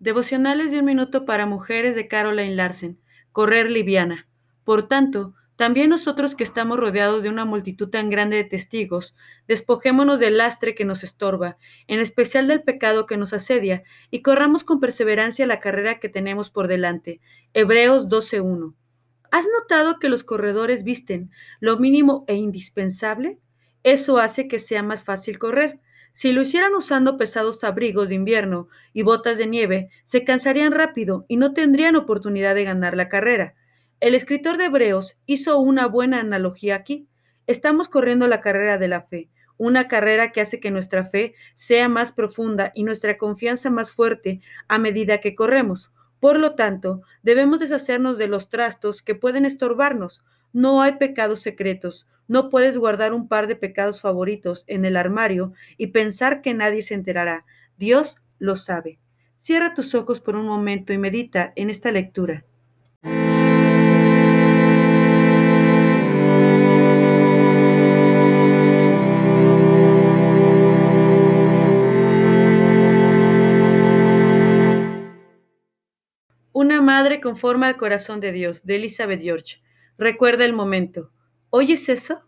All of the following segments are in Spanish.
Devocionales de un minuto para mujeres de Caroline Larsen. Correr liviana. Por tanto, también nosotros que estamos rodeados de una multitud tan grande de testigos, despojémonos del lastre que nos estorba, en especial del pecado que nos asedia, y corramos con perseverancia la carrera que tenemos por delante. Hebreos 12.1. ¿Has notado que los corredores visten lo mínimo e indispensable? Eso hace que sea más fácil correr. Si lo hicieran usando pesados abrigos de invierno y botas de nieve, se cansarían rápido y no tendrían oportunidad de ganar la carrera. El escritor de Hebreos hizo una buena analogía aquí. Estamos corriendo la carrera de la fe, una carrera que hace que nuestra fe sea más profunda y nuestra confianza más fuerte a medida que corremos. Por lo tanto, debemos deshacernos de los trastos que pueden estorbarnos. No hay pecados secretos, no puedes guardar un par de pecados favoritos en el armario y pensar que nadie se enterará. Dios lo sabe. Cierra tus ojos por un momento y medita en esta lectura. Una madre conforma al corazón de Dios, de Elizabeth George. Recuerda el momento. ¿Oyes eso?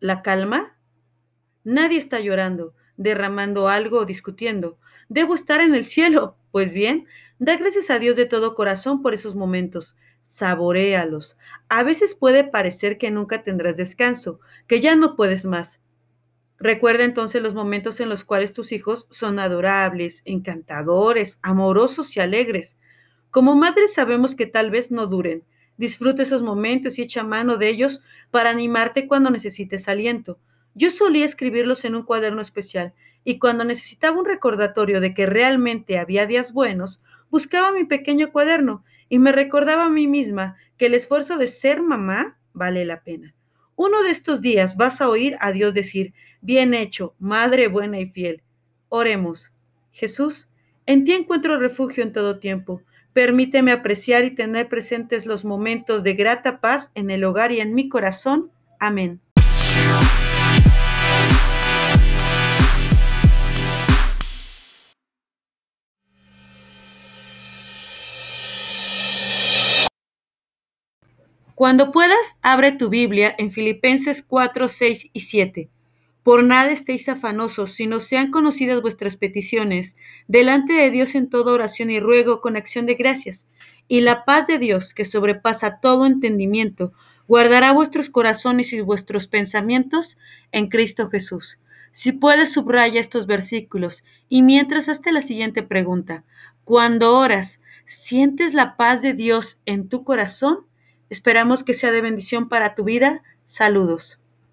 ¿La calma? Nadie está llorando, derramando algo o discutiendo. Debo estar en el cielo. Pues bien, da gracias a Dios de todo corazón por esos momentos. Saboréalos. A veces puede parecer que nunca tendrás descanso, que ya no puedes más. Recuerda entonces los momentos en los cuales tus hijos son adorables, encantadores, amorosos y alegres. Como madres sabemos que tal vez no duren, Disfruta esos momentos y echa mano de ellos para animarte cuando necesites aliento. Yo solía escribirlos en un cuaderno especial y cuando necesitaba un recordatorio de que realmente había días buenos, buscaba mi pequeño cuaderno y me recordaba a mí misma que el esfuerzo de ser mamá vale la pena. Uno de estos días vas a oír a Dios decir, bien hecho, madre buena y fiel. Oremos. Jesús, en ti encuentro refugio en todo tiempo. Permíteme apreciar y tener presentes los momentos de grata paz en el hogar y en mi corazón. Amén. Cuando puedas, abre tu Biblia en Filipenses 4, 6 y 7. Por nada estéis afanosos, sino sean conocidas vuestras peticiones delante de Dios en toda oración y ruego con acción de gracias. Y la paz de Dios, que sobrepasa todo entendimiento, guardará vuestros corazones y vuestros pensamientos en Cristo Jesús. Si puedes, subraya estos versículos y mientras hazte la siguiente pregunta. Cuando oras, ¿sientes la paz de Dios en tu corazón? Esperamos que sea de bendición para tu vida. Saludos.